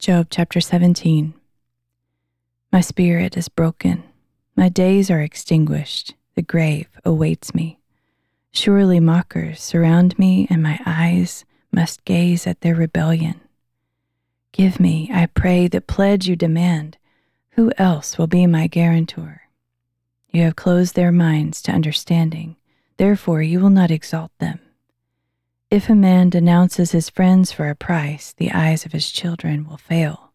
Job chapter 17. My spirit is broken. My days are extinguished. The grave awaits me. Surely mockers surround me, and my eyes must gaze at their rebellion. Give me, I pray, the pledge you demand. Who else will be my guarantor? You have closed their minds to understanding, therefore you will not exalt them. If a man denounces his friends for a price, the eyes of his children will fail.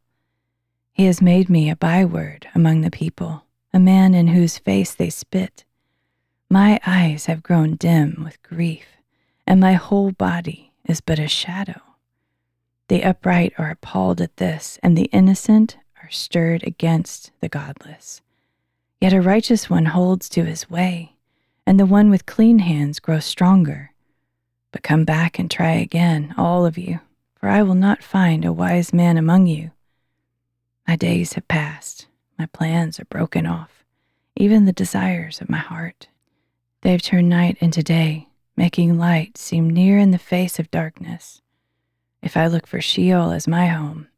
He has made me a byword among the people, a man in whose face they spit. My eyes have grown dim with grief, and my whole body is but a shadow. The upright are appalled at this, and the innocent are stirred against the godless. Yet a righteous one holds to his way, and the one with clean hands grows stronger. But come back and try again, all of you, for I will not find a wise man among you. My days have passed, my plans are broken off, even the desires of my heart. They have turned night into day, making light seem near in the face of darkness. If I look for Sheol as my home,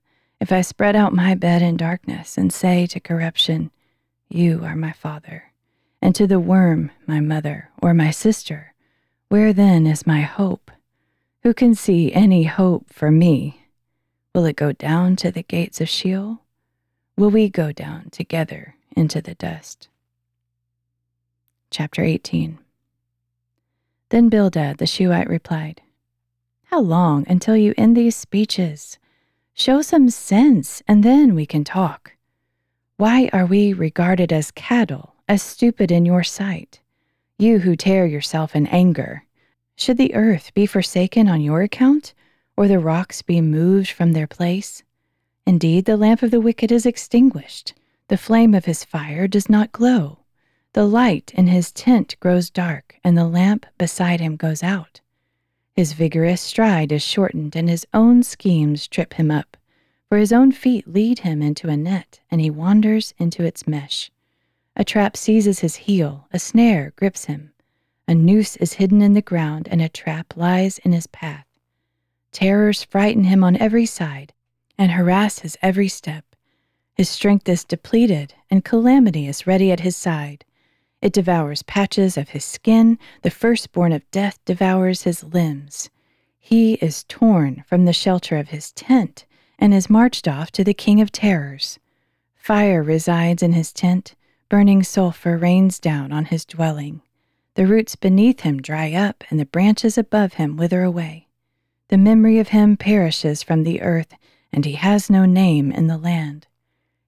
if I spread out my bed in darkness and say to corruption, You are my father, and to the worm, my mother, or my sister, where then is my hope? Who can see any hope for me? Will it go down to the gates of Sheol? Will we go down together into the dust? Chapter 18 Then Bildad the Shuhite replied, How long until you end these speeches? Show some sense, and then we can talk. Why are we regarded as cattle, as stupid in your sight? You who tear yourself in anger. Should the earth be forsaken on your account, or the rocks be moved from their place? Indeed, the lamp of the wicked is extinguished, the flame of his fire does not glow. The light in his tent grows dark, and the lamp beside him goes out. His vigorous stride is shortened, and his own schemes trip him up. For his own feet lead him into a net, and he wanders into its mesh. A trap seizes his heel, a snare grips him. A noose is hidden in the ground, and a trap lies in his path. Terrors frighten him on every side and harass his every step. His strength is depleted, and calamity is ready at his side. It devours patches of his skin, the firstborn of death devours his limbs. He is torn from the shelter of his tent and is marched off to the king of terrors. Fire resides in his tent, Burning sulphur rains down on his dwelling. The roots beneath him dry up, and the branches above him wither away. The memory of him perishes from the earth, and he has no name in the land.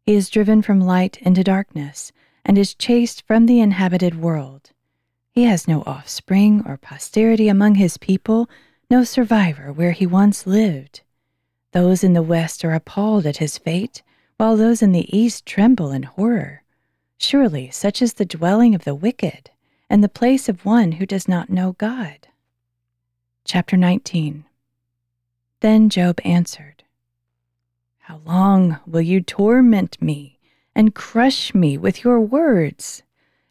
He is driven from light into darkness, and is chased from the inhabited world. He has no offspring or posterity among his people, no survivor where he once lived. Those in the west are appalled at his fate, while those in the east tremble in horror. Surely such is the dwelling of the wicked, and the place of one who does not know God. Chapter 19 Then Job answered, How long will you torment me and crush me with your words?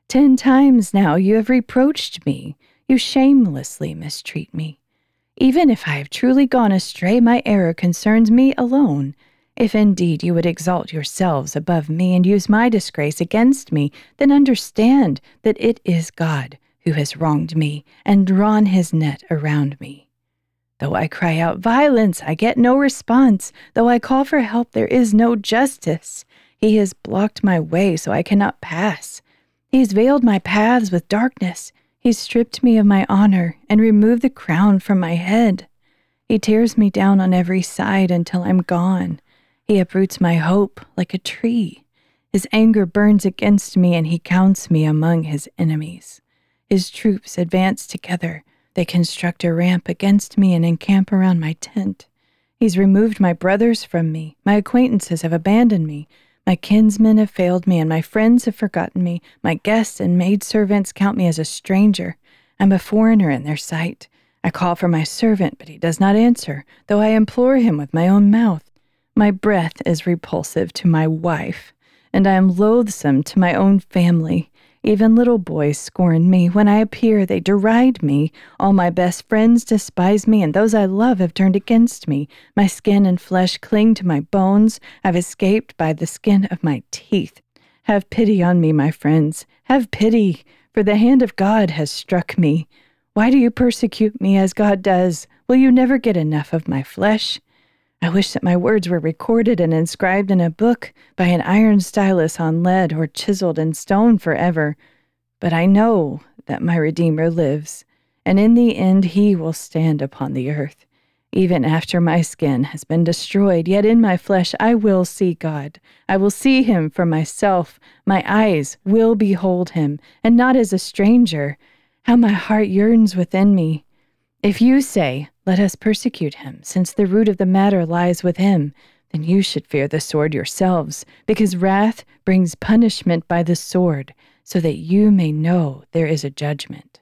Ten times now you have reproached me. You shamelessly mistreat me. Even if I have truly gone astray, my error concerns me alone if indeed you would exalt yourselves above me and use my disgrace against me, then understand that it is God who has wronged me and drawn his net around me. Though I cry out violence, I get no response. Though I call for help, there is no justice. He has blocked my way so I cannot pass. He has veiled my paths with darkness. He stripped me of my honor and removed the crown from my head. He tears me down on every side until I'm gone. He uproots my hope like a tree. His anger burns against me, and he counts me among his enemies. His troops advance together. They construct a ramp against me and encamp around my tent. He's removed my brothers from me. My acquaintances have abandoned me. My kinsmen have failed me, and my friends have forgotten me. My guests and maidservants count me as a stranger. I'm a foreigner in their sight. I call for my servant, but he does not answer, though I implore him with my own mouth. My breath is repulsive to my wife, and I am loathsome to my own family. Even little boys scorn me. When I appear, they deride me. All my best friends despise me, and those I love have turned against me. My skin and flesh cling to my bones. I've escaped by the skin of my teeth. Have pity on me, my friends. Have pity, for the hand of God has struck me. Why do you persecute me as God does? Will you never get enough of my flesh? I wish that my words were recorded and inscribed in a book by an iron stylus on lead or chiseled in stone forever. But I know that my Redeemer lives, and in the end he will stand upon the earth. Even after my skin has been destroyed, yet in my flesh I will see God. I will see him for myself. My eyes will behold him, and not as a stranger. How my heart yearns within me. If you say, Let us persecute him, since the root of the matter lies with him, then you should fear the sword yourselves, because wrath brings punishment by the sword, so that you may know there is a judgment.